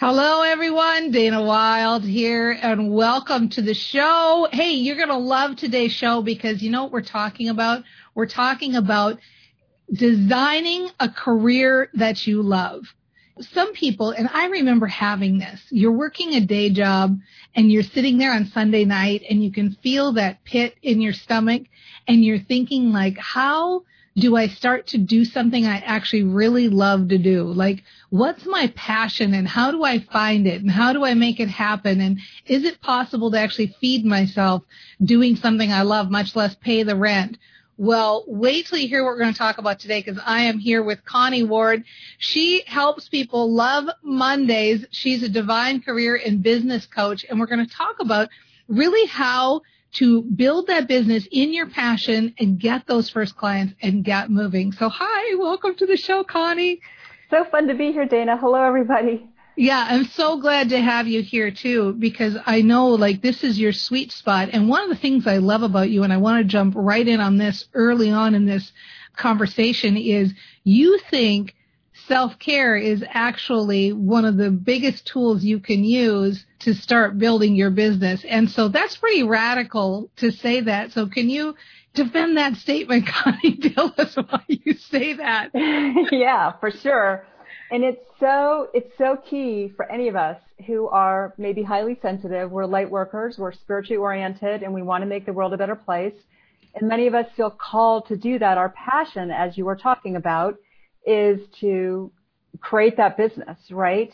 Hello, everyone. Dana Wilde here, and welcome to the show. Hey, you're going to love today's show because you know what we're talking about? We're talking about designing a career that you love. Some people, and I remember having this, you're working a day job and you're sitting there on Sunday night and you can feel that pit in your stomach and you're thinking like, how do I start to do something I actually really love to do? Like, what's my passion and how do I find it and how do I make it happen? And is it possible to actually feed myself doing something I love, much less pay the rent? Well, wait till you hear what we're going to talk about today because I am here with Connie Ward. She helps people love Mondays. She's a divine career and business coach and we're going to talk about really how to build that business in your passion and get those first clients and get moving. So hi, welcome to the show, Connie. So fun to be here, Dana. Hello, everybody. Yeah, I'm so glad to have you here too, because I know like this is your sweet spot. And one of the things I love about you, and I want to jump right in on this early on in this conversation is you think self care is actually one of the biggest tools you can use to start building your business. And so that's pretty radical to say that. So can you defend that statement, Connie? Tell us why you say that. yeah, for sure. And it's so, it's so key for any of us who are maybe highly sensitive. We're light workers. We're spiritually oriented and we want to make the world a better place. And many of us feel called to do that. Our passion, as you were talking about, is to create that business, right?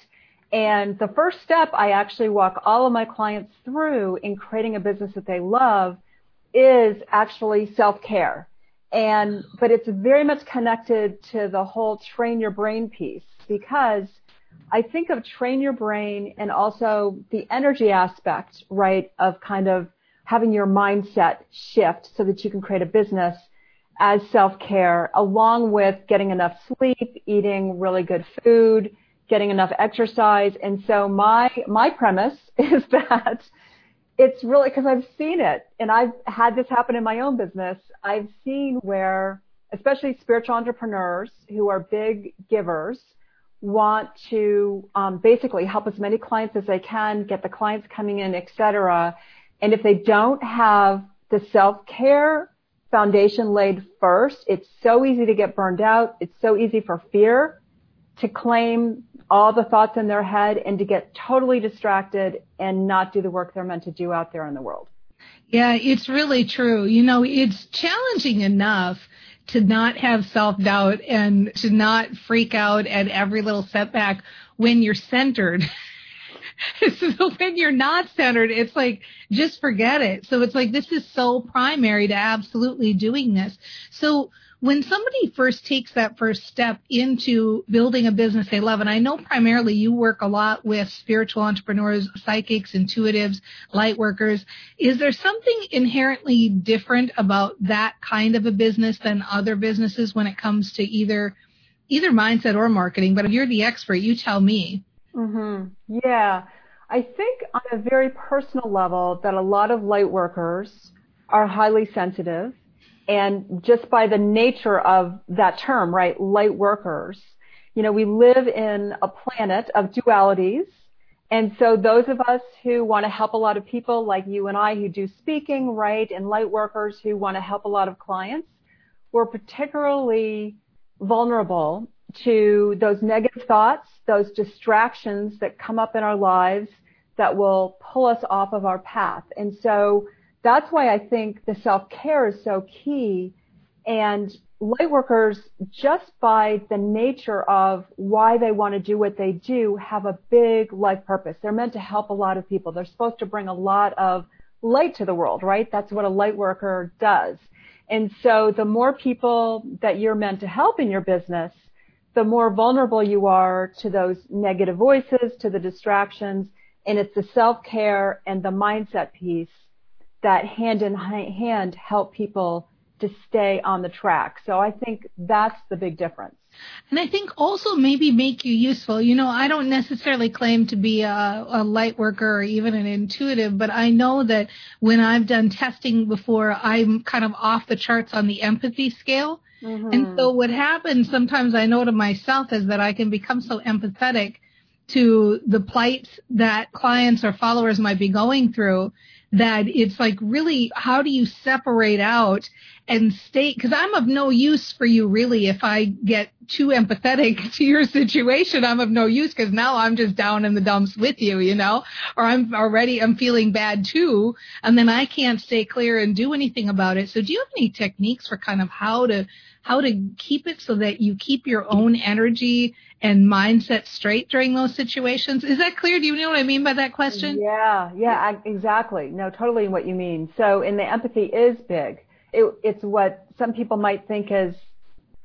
And the first step I actually walk all of my clients through in creating a business that they love is actually self-care. And, but it's very much connected to the whole train your brain piece because I think of train your brain and also the energy aspect, right, of kind of having your mindset shift so that you can create a business as self-care along with getting enough sleep, eating really good food, getting enough exercise. And so my, my premise is that it's really because I've seen it and I've had this happen in my own business. I've seen where, especially spiritual entrepreneurs who are big givers, want to um, basically help as many clients as they can, get the clients coming in, etc. And if they don't have the self-care foundation laid first, it's so easy to get burned out. It's so easy for fear to claim all the thoughts in their head and to get totally distracted and not do the work they're meant to do out there in the world. Yeah, it's really true. You know, it's challenging enough to not have self doubt and to not freak out at every little setback when you're centered. so when you're not centered, it's like, just forget it. So it's like, this is so primary to absolutely doing this. So when somebody first takes that first step into building a business they love, and I know primarily you work a lot with spiritual entrepreneurs, psychics, intuitives, light workers, is there something inherently different about that kind of a business than other businesses when it comes to either either mindset or marketing? But if you're the expert, you tell me. Mm-hmm. Yeah. I think on a very personal level that a lot of light workers are highly sensitive. And just by the nature of that term, right, light workers, you know, we live in a planet of dualities. And so those of us who want to help a lot of people like you and I who do speaking, right, and light workers who want to help a lot of clients, we're particularly vulnerable to those negative thoughts, those distractions that come up in our lives that will pull us off of our path. And so that's why I think the self-care is so key. And lightworkers, just by the nature of why they want to do what they do, have a big life purpose. They're meant to help a lot of people. They're supposed to bring a lot of light to the world, right? That's what a light worker does. And so the more people that you're meant to help in your business, the more vulnerable you are to those negative voices, to the distractions, and it's the self-care and the mindset piece that hand in hand help people to stay on the track. So I think that's the big difference. And I think also maybe make you useful. You know, I don't necessarily claim to be a, a light worker or even an intuitive, but I know that when I've done testing before, I'm kind of off the charts on the empathy scale. Mm-hmm. And so what happens sometimes I know to myself is that I can become so empathetic to the plight that clients or followers might be going through that it's like really how do you separate out and state because I'm of no use for you really if I get too empathetic to your situation I'm of no use because now I'm just down in the dumps with you you know or I'm already I'm feeling bad too and then I can't stay clear and do anything about it so do you have any techniques for kind of how to how to keep it so that you keep your own energy and mindset straight during those situations. Is that clear? Do you know what I mean by that question? Yeah, yeah, exactly. No, totally what you mean. So, and the empathy is big. It, it's what some people might think is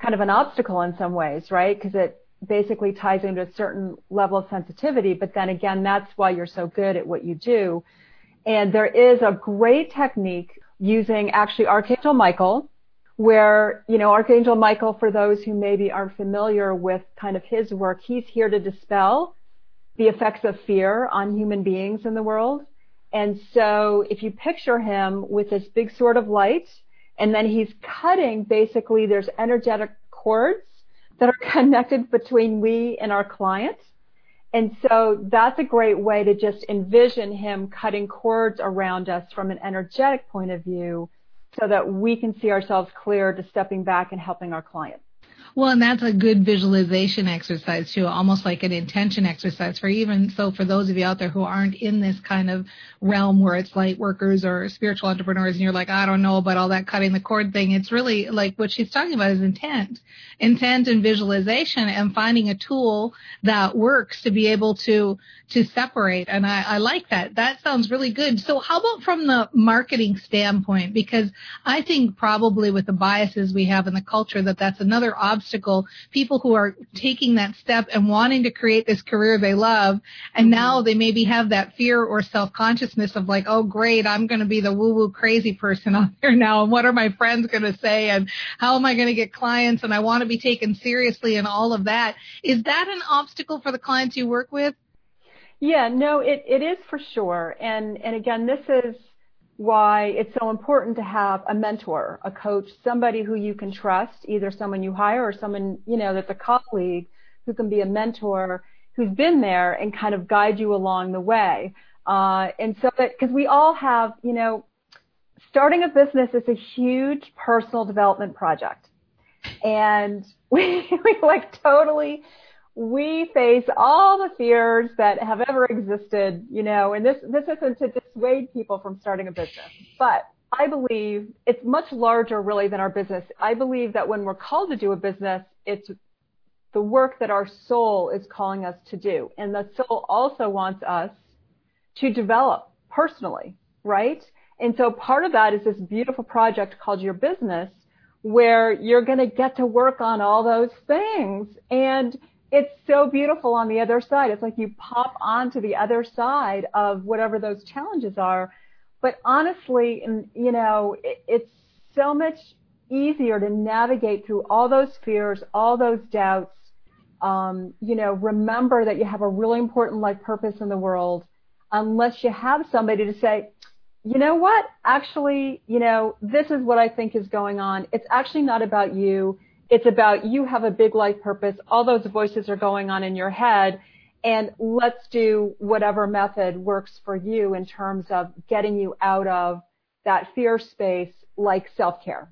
kind of an obstacle in some ways, right? Because it basically ties into a certain level of sensitivity. But then again, that's why you're so good at what you do. And there is a great technique using actually Archangel Michael where, you know, Archangel Michael, for those who maybe aren't familiar with kind of his work, he's here to dispel the effects of fear on human beings in the world. And so if you picture him with this big sword of light, and then he's cutting basically there's energetic cords that are connected between we and our client. And so that's a great way to just envision him cutting cords around us from an energetic point of view so that we can see ourselves clear to stepping back and helping our client. Well, and that's a good visualization exercise too, almost like an intention exercise for even so for those of you out there who aren't in this kind of realm where it's light workers or spiritual entrepreneurs and you're like, I don't know about all that cutting the cord thing. It's really like what she's talking about is intent, intent and visualization and finding a tool that works to be able to, to separate. And I, I like that. That sounds really good. So how about from the marketing standpoint? Because I think probably with the biases we have in the culture that that's another obstacle obstacle, people who are taking that step and wanting to create this career they love, and mm-hmm. now they maybe have that fear or self-consciousness of like, oh great, I'm going to be the woo-woo crazy person out there now, and what are my friends going to say, and how am I going to get clients, and I want to be taken seriously, and all of that. Is that an obstacle for the clients you work with? Yeah, no, it, it is for sure. And, and again, this is, why it's so important to have a mentor, a coach, somebody who you can trust, either someone you hire or someone, you know, that's a colleague who can be a mentor who's been there and kind of guide you along the way. Uh, and so that, cause we all have, you know, starting a business is a huge personal development project. And we, we like totally we face all the fears that have ever existed, you know, and this, this isn't to dissuade people from starting a business, but I believe it's much larger really than our business. I believe that when we're called to do a business, it's the work that our soul is calling us to do. And the soul also wants us to develop personally, right? And so part of that is this beautiful project called your business where you're going to get to work on all those things. And it's so beautiful on the other side. It's like you pop onto the other side of whatever those challenges are. But honestly, and you know, it, it's so much easier to navigate through all those fears, all those doubts. Um, you know, remember that you have a really important life purpose in the world unless you have somebody to say, you know what? Actually, you know, this is what I think is going on. It's actually not about you it's about you have a big life purpose. All those voices are going on in your head and let's do whatever method works for you in terms of getting you out of that fear space like self-care.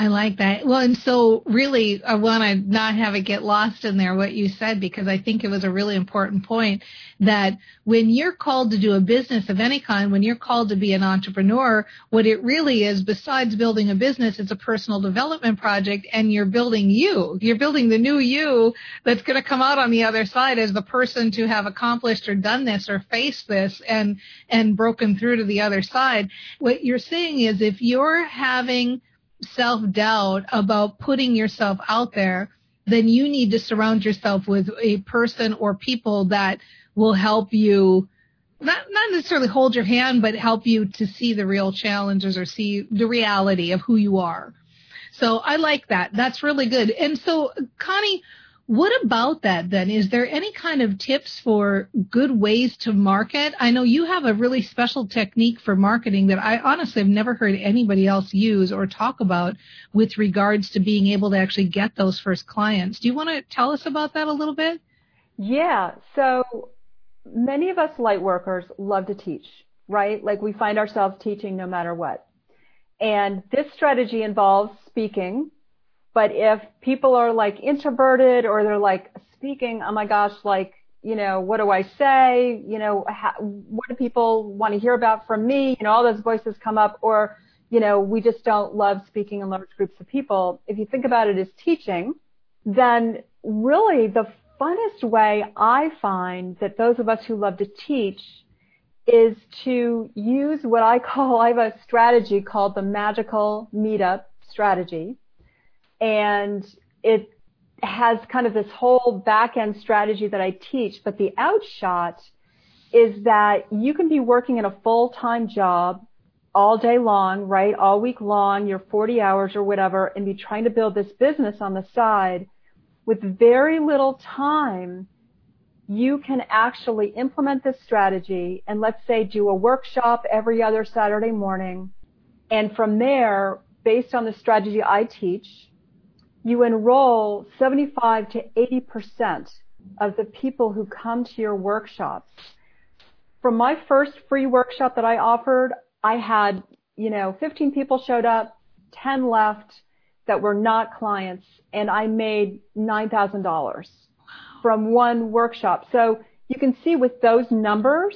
I like that. Well, and so really, I want to not have it get lost in there what you said because I think it was a really important point that when you're called to do a business of any kind, when you're called to be an entrepreneur, what it really is, besides building a business, it's a personal development project and you're building you. You're building the new you that's going to come out on the other side as the person to have accomplished or done this or faced this and, and broken through to the other side. What you're saying is if you're having self doubt about putting yourself out there, then you need to surround yourself with a person or people that will help you not not necessarily hold your hand, but help you to see the real challenges or see the reality of who you are. So I like that. That's really good. And so Connie, what about that then? Is there any kind of tips for good ways to market? I know you have a really special technique for marketing that I honestly have never heard anybody else use or talk about with regards to being able to actually get those first clients. Do you want to tell us about that a little bit? Yeah. So many of us light workers love to teach, right? Like we find ourselves teaching no matter what. And this strategy involves speaking but if people are like introverted or they're like speaking, oh my gosh, like, you know, what do I say? You know, how, what do people want to hear about from me? You know, all those voices come up or, you know, we just don't love speaking in large groups of people. If you think about it as teaching, then really the funnest way I find that those of us who love to teach is to use what I call, I have a strategy called the magical meetup strategy and it has kind of this whole back end strategy that I teach, but the outshot is that you can be working in a full time job all day long, right? All week long, your 40 hours or whatever, and be trying to build this business on the side with very little time. You can actually implement this strategy and let's say do a workshop every other Saturday morning. And from there, based on the strategy I teach, you enroll 75 to 80% of the people who come to your workshops. From my first free workshop that I offered, I had, you know, 15 people showed up, 10 left that were not clients, and I made $9,000 from one workshop. So you can see with those numbers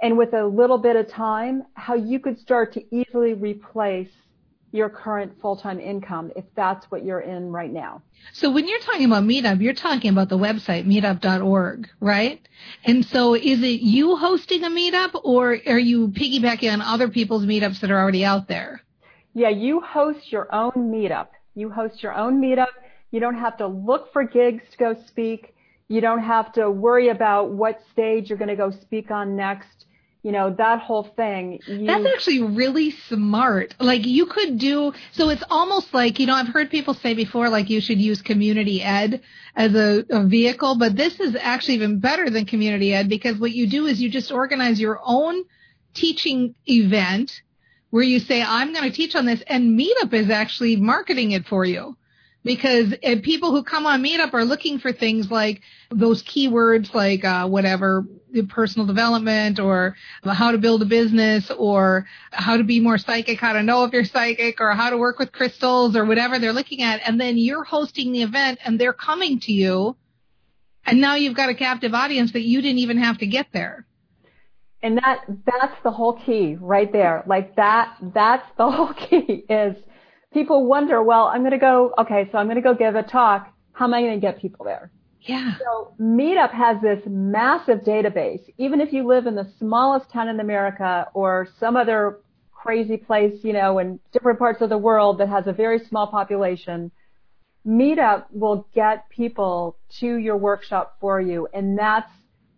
and with a little bit of time how you could start to easily replace your current full-time income if that's what you're in right now. So when you're talking about Meetup, you're talking about the website meetup.org, right? And so is it you hosting a meetup or are you piggybacking on other people's meetups that are already out there? Yeah, you host your own meetup. You host your own meetup. You don't have to look for gigs to go speak. You don't have to worry about what stage you're going to go speak on next you know, that whole thing. You... That's actually really smart. Like you could do, so it's almost like, you know, I've heard people say before, like you should use community ed as a, a vehicle, but this is actually even better than community ed because what you do is you just organize your own teaching event where you say, I'm going to teach on this and Meetup is actually marketing it for you because people who come on Meetup are looking for things like those keywords, like uh, whatever personal development or how to build a business or how to be more psychic, how to know if you're psychic or how to work with crystals or whatever they're looking at. And then you're hosting the event and they're coming to you. And now you've got a captive audience that you didn't even have to get there. And that, that's the whole key right there. Like that, that's the whole key is people wonder, well, I'm going to go, okay, so I'm going to go give a talk. How am I going to get people there? Yeah. So Meetup has this massive database. Even if you live in the smallest town in America or some other crazy place, you know, in different parts of the world that has a very small population, Meetup will get people to your workshop for you. And that's,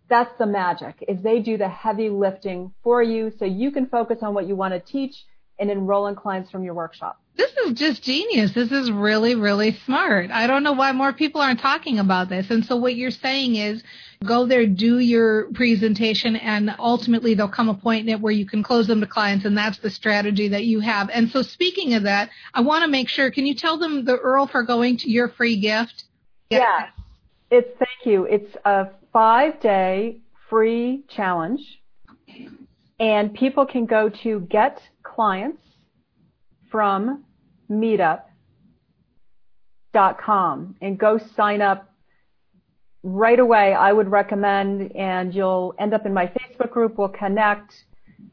that's the magic is they do the heavy lifting for you so you can focus on what you want to teach and enroll in clients from your workshop. This is just genius. This is really, really smart. I don't know why more people aren't talking about this. And so what you're saying is go there, do your presentation, and ultimately there'll come a point in it where you can close them to clients, and that's the strategy that you have. And so speaking of that, I want to make sure, can you tell them the URL for going to your free gift? Yes. It's, thank you. It's a five day free challenge. And people can go to get clients from Meetup, meetup.com and go sign up right away. I would recommend and you'll end up in my Facebook group. We'll connect,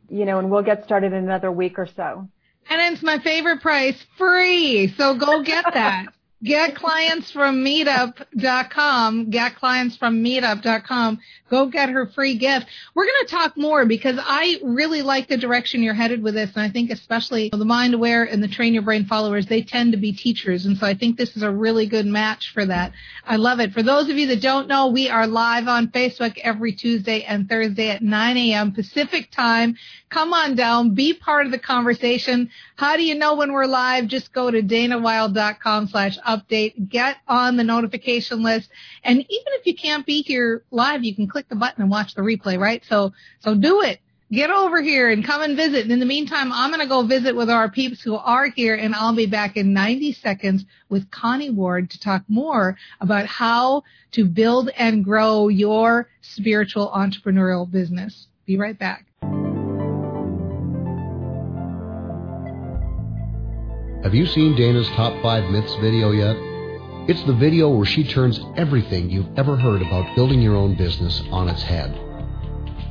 you know, and we'll get started in another week or so. And it's my favorite price, free. So go get that. get clients from meetup.com. Get clients from meetup.com. Go get her free gift. We're going to talk more because I really like the direction you're headed with this. And I think especially the Mind Aware and the Train Your Brain followers, they tend to be teachers. And so I think this is a really good match for that. I love it. For those of you that don't know, we are live on Facebook every Tuesday and Thursday at 9 a.m. Pacific time. Come on down, be part of the conversation. How do you know when we're live? Just go to danawilde.com slash update, get on the notification list. And even if you can't be here live, you can click the button and watch the replay, right? So, so do it. Get over here and come and visit. And in the meantime, I'm going to go visit with our peeps who are here and I'll be back in 90 seconds with Connie Ward to talk more about how to build and grow your spiritual entrepreneurial business. Be right back. Have you seen Dana's Top 5 Myths video yet? It's the video where she turns everything you've ever heard about building your own business on its head.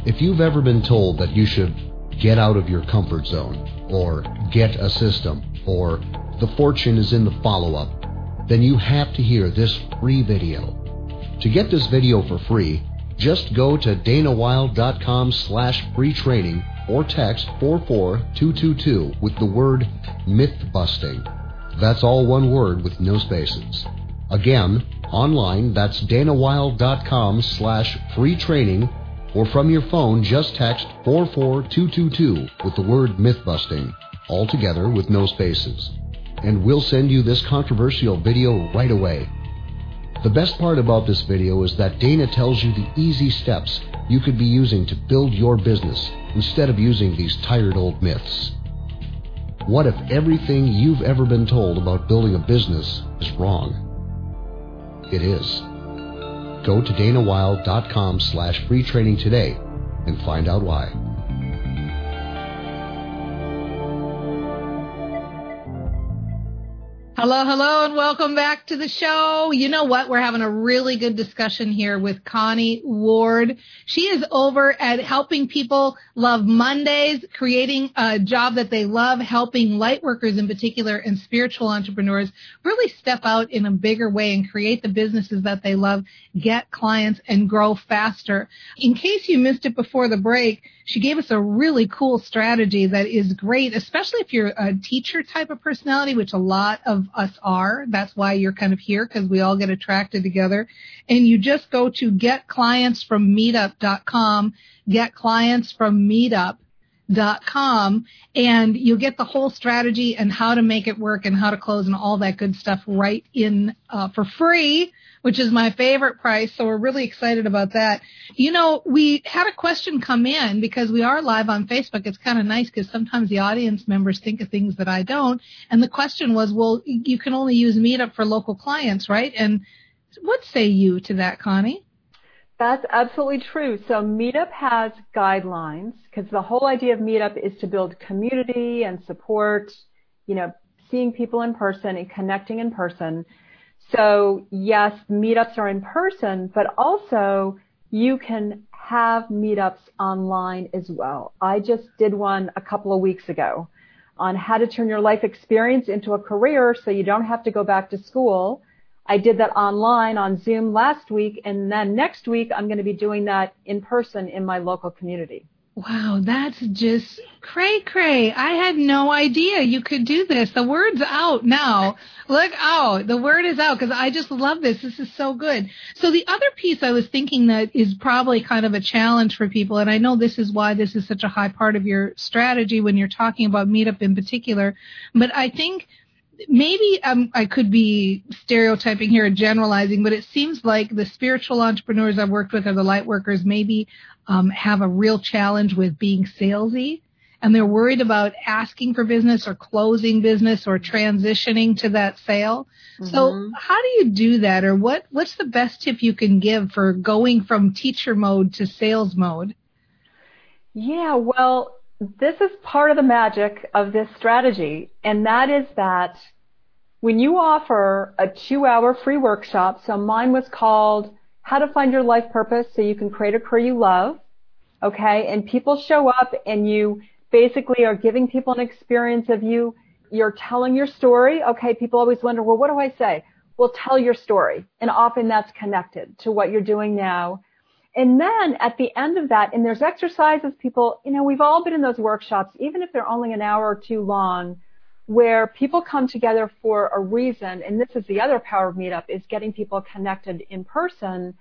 If you've ever been told that you should get out of your comfort zone, or get a system, or the fortune is in the follow up, then you have to hear this free video. To get this video for free, just go to danawilde.com slash free training or text 44222 with the word myth busting. That's all one word with no spaces. Again, online, that's danawilde.com slash free training or from your phone, just text 44222 with the word myth busting, all together with no spaces. And we'll send you this controversial video right away. The best part about this video is that Dana tells you the easy steps you could be using to build your business instead of using these tired old myths. What if everything you've ever been told about building a business is wrong? It is. Go to danawilde.com slash free training today and find out why. Hello, hello, and welcome back to the show. You know what? We're having a really good discussion here with Connie Ward. She is over at helping people love Mondays, creating a job that they love, helping light workers in particular and spiritual entrepreneurs really step out in a bigger way and create the businesses that they love, get clients, and grow faster. In case you missed it before the break, she gave us a really cool strategy that is great, especially if you're a teacher type of personality, which a lot of us are. That's why you're kind of here because we all get attracted together. And you just go to getclientsfrommeetup.com, get clients from meetup.com and you'll get the whole strategy and how to make it work and how to close and all that good stuff right in uh, for free which is my favorite price. So we're really excited about that. You know, we had a question come in because we are live on Facebook. It's kind of nice because sometimes the audience members think of things that I don't. And the question was, well, you can only use Meetup for local clients, right? And what say you to that, Connie? That's absolutely true. So Meetup has guidelines because the whole idea of Meetup is to build community and support, you know, seeing people in person and connecting in person. So yes, meetups are in person, but also you can have meetups online as well. I just did one a couple of weeks ago on how to turn your life experience into a career so you don't have to go back to school. I did that online on Zoom last week and then next week I'm going to be doing that in person in my local community. Wow, that's just cray cray. I had no idea you could do this. The word's out now. Look out. The word is out because I just love this. This is so good. So the other piece I was thinking that is probably kind of a challenge for people, and I know this is why this is such a high part of your strategy when you're talking about meetup in particular, but I think maybe um, I could be stereotyping here and generalizing, but it seems like the spiritual entrepreneurs I've worked with or the light workers maybe um, have a real challenge with being salesy and they're worried about asking for business or closing business or transitioning to that sale. Mm-hmm. So how do you do that or what, what's the best tip you can give for going from teacher mode to sales mode? Yeah, well, this is part of the magic of this strategy, and that is that when you offer a two hour free workshop, so mine was called How to Find Your Life Purpose so you can create a career you love. Okay. And people show up and you basically are giving people an experience of you. You're telling your story. Okay. People always wonder, well, what do I say? Well, tell your story. And often that's connected to what you're doing now. And then at the end of that, and there's exercises people, you know, we've all been in those workshops, even if they're only an hour or two long, where people come together for a reason. And this is the other power of meetup is getting people connected in person.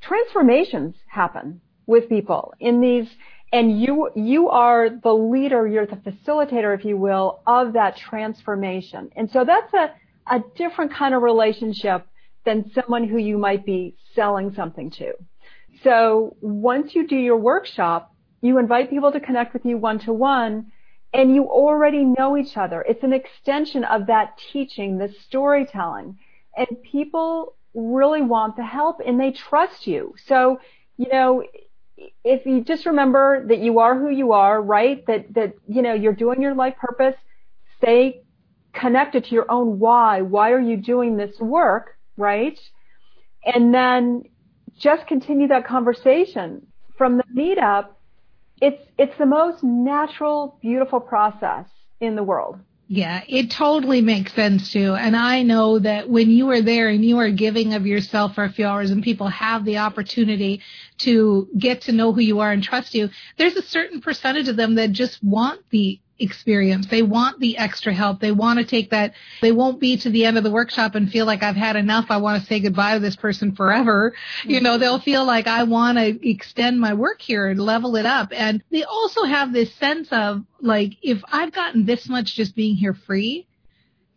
Transformations happen with people in these, and you, you are the leader, you're the facilitator, if you will, of that transformation. And so that's a, a different kind of relationship than someone who you might be selling something to. So once you do your workshop, you invite people to connect with you one to one and you already know each other. It's an extension of that teaching, the storytelling. And people really want the help and they trust you. So, you know, if you just remember that you are who you are, right? That, that, you know, you're doing your life purpose, stay connected to your own why. Why are you doing this work, right? And then just continue that conversation. From the meetup, it's, it's the most natural, beautiful process in the world. Yeah, it totally makes sense too. And I know that when you are there and you are giving of yourself for a few hours and people have the opportunity to get to know who you are and trust you, there's a certain percentage of them that just want the experience. They want the extra help. They want to take that. They won't be to the end of the workshop and feel like I've had enough. I want to say goodbye to this person forever. You know, they'll feel like I want to extend my work here and level it up. And they also have this sense of like, if I've gotten this much just being here free,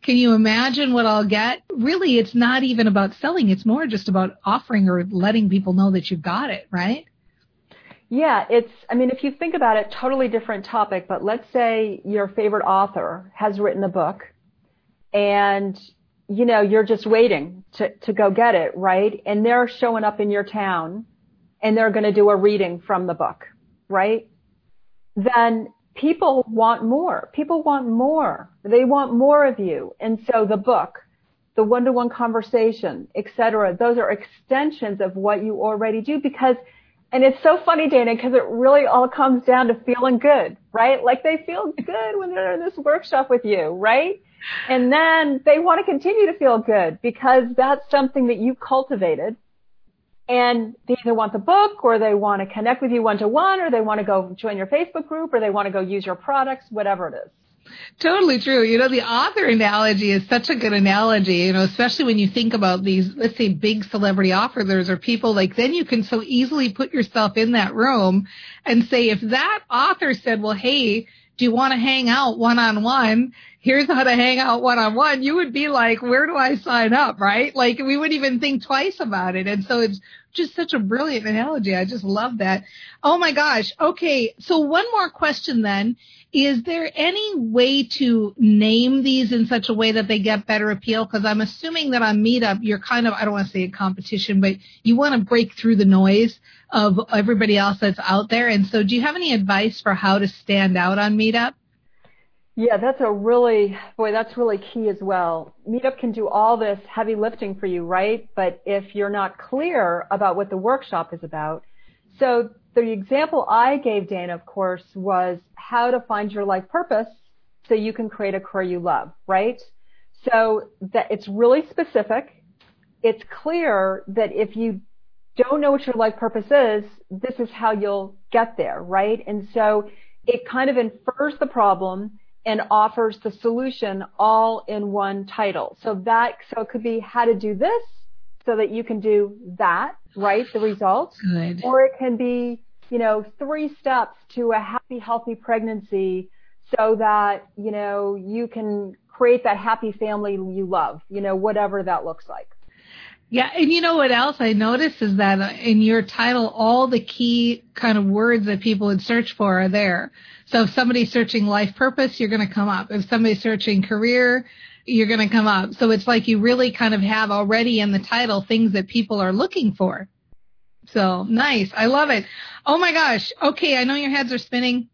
can you imagine what I'll get? Really, it's not even about selling. It's more just about offering or letting people know that you've got it, right? Yeah, it's, I mean, if you think about it, totally different topic, but let's say your favorite author has written a book and, you know, you're just waiting to, to go get it, right? And they're showing up in your town and they're going to do a reading from the book, right? Then people want more. People want more. They want more of you. And so the book, the one-to-one conversation, etc., those are extensions of what you already do because and it's so funny, Dana, because it really all comes down to feeling good, right? Like they feel good when they're in this workshop with you, right? And then they want to continue to feel good because that's something that you cultivated. And they either want the book or they want to connect with you one to one or they want to go join your Facebook group or they want to go use your products, whatever it is. Totally true. You know, the author analogy is such a good analogy, you know, especially when you think about these, let's say big celebrity authors or people like then you can so easily put yourself in that room and say, if that author said, well, hey, do you want to hang out one on one? Here's how to hang out one on one. You would be like, where do I sign up? Right? Like we wouldn't even think twice about it. And so it's just such a brilliant analogy. I just love that. Oh my gosh. Okay. So one more question then is there any way to name these in such a way that they get better appeal? Because I'm assuming that on Meetup, you're kind of, I don't want to say a competition, but you want to break through the noise of everybody else that's out there. And so do you have any advice for how to stand out on Meetup? Yeah, that's a really, boy, that's really key as well. Meetup can do all this heavy lifting for you, right? But if you're not clear about what the workshop is about, so the example I gave Dana, of course, was how to find your life purpose so you can create a career you love, right? So that it's really specific. It's clear that if you don't know what your life purpose is, this is how you'll get there, right? And so it kind of infers the problem and offers the solution all in one title. So that, so it could be how to do this so that you can do that, right? The results. Good. Or it can be you know, three steps to a happy, healthy pregnancy so that, you know, you can create that happy family you love, you know, whatever that looks like. Yeah, and you know what else I noticed is that uh, in your title, all the key kind of words that people would search for are there. So if somebody's searching life purpose, you're going to come up. If somebody's searching career, you're going to come up. So it's like you really kind of have already in the title things that people are looking for. So nice. I love it. Oh my gosh. Okay. I know your heads are spinning.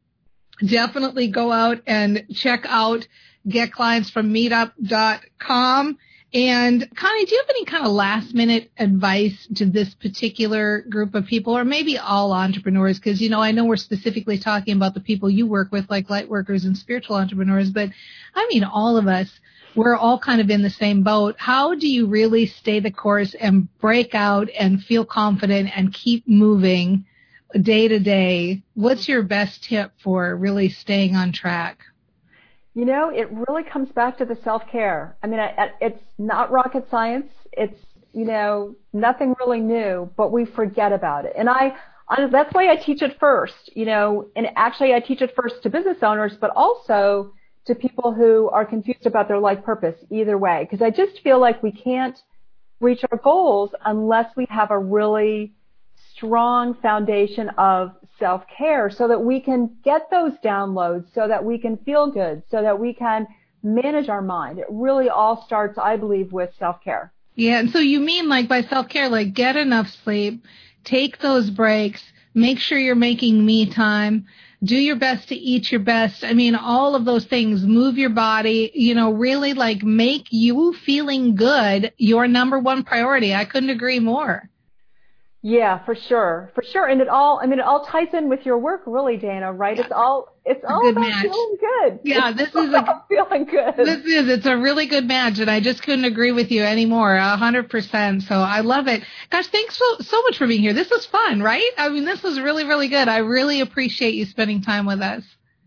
Definitely go out and check out get clients from meetup.com. And Connie, do you have any kind of last minute advice to this particular group of people or maybe all entrepreneurs? Cause you know, I know we're specifically talking about the people you work with like light workers and spiritual entrepreneurs, but I mean all of us, we're all kind of in the same boat. How do you really stay the course and break out and feel confident and keep moving day to day? What's your best tip for really staying on track? You know, it really comes back to the self-care. I mean, it's not rocket science. It's, you know, nothing really new, but we forget about it. And I, I, that's why I teach it first, you know, and actually I teach it first to business owners, but also to people who are confused about their life purpose either way. Cause I just feel like we can't reach our goals unless we have a really strong foundation of self-care so that we can get those downloads, so that we can feel good, so that we can manage our mind. It really all starts, I believe, with self-care. Yeah, and so you mean like by self-care, like get enough sleep, take those breaks, make sure you're making me time, do your best to eat your best. I mean, all of those things, move your body, you know, really like make you feeling good your number one priority. I couldn't agree more. Yeah, for sure, for sure, and it all. I mean, it all ties in with your work, really, Dana. Right? Yeah. It's all. It's all about match. feeling good. Yeah, it's this is a, feeling good. This is. It's a really good match, and I just couldn't agree with you anymore. A hundred percent. So I love it. Gosh, thanks so so much for being here. This was fun, right? I mean, this was really really good. I really appreciate you spending time with us.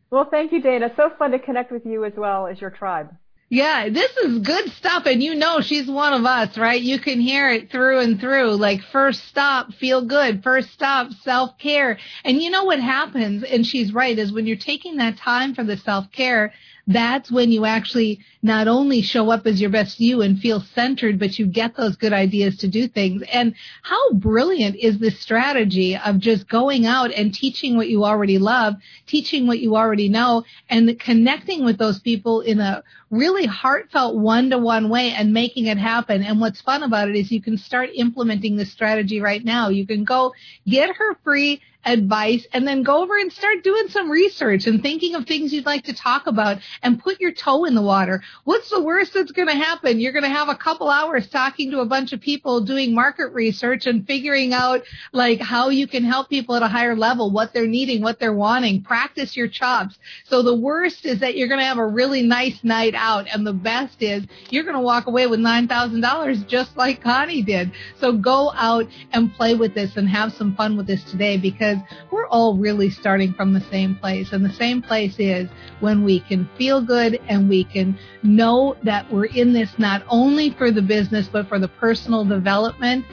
Well, thank you, Dana. So fun to connect with you as well as your tribe. Yeah, this is good stuff. And you know, she's one of us, right? You can hear it through and through. Like first stop, feel good. First stop, self care. And you know what happens? And she's right is when you're taking that time for the self care, that's when you actually not only show up as your best you and feel centered, but you get those good ideas to do things. And how brilliant is this strategy of just going out and teaching what you already love, teaching what you already know, and connecting with those people in a really heartfelt one to one way and making it happen. And what's fun about it is you can start implementing this strategy right now. You can go get her free advice and then go over and start doing some research and thinking of things you'd like to talk about and put your toe in the water. What's the worst that's going to happen? You're going to have a couple hours talking to a bunch of people doing market research and figuring out like how you can help people at a higher level, what they're needing, what they're wanting. Practice your chops. So the worst is that you're going to have a really nice night out and the best is you're going to walk away with $9,000 just like Connie did. So go out and play with this and have some fun with this today because because we're all really starting from the same place. And the same place is when we can feel good and we can know that we're in this not only for the business, but for the personal development,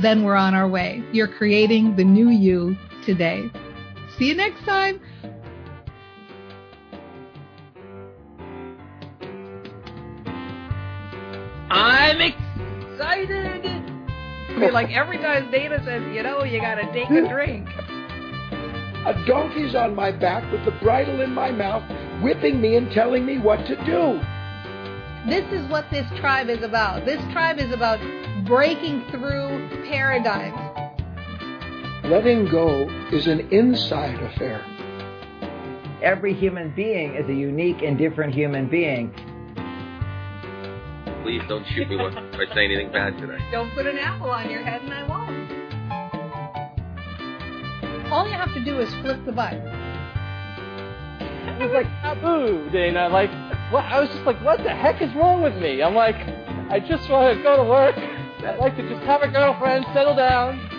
then we're on our way. You're creating the new you today. See you next time. I'm excited. I mean, like every time Dana says, you know, you gotta take a drink. A donkey's on my back with the bridle in my mouth, whipping me and telling me what to do. This is what this tribe is about. This tribe is about breaking through paradigms. Letting go is an inside affair. Every human being is a unique and different human being. Please don't shoot me by saying anything bad today. Don't put an apple on your head and I won't. All you have to do is flip the button. It was like taboo, Dana. Like, what? I was just like, what the heck is wrong with me? I'm like, I just want to go to work. I'd like to just have a girlfriend, settle down.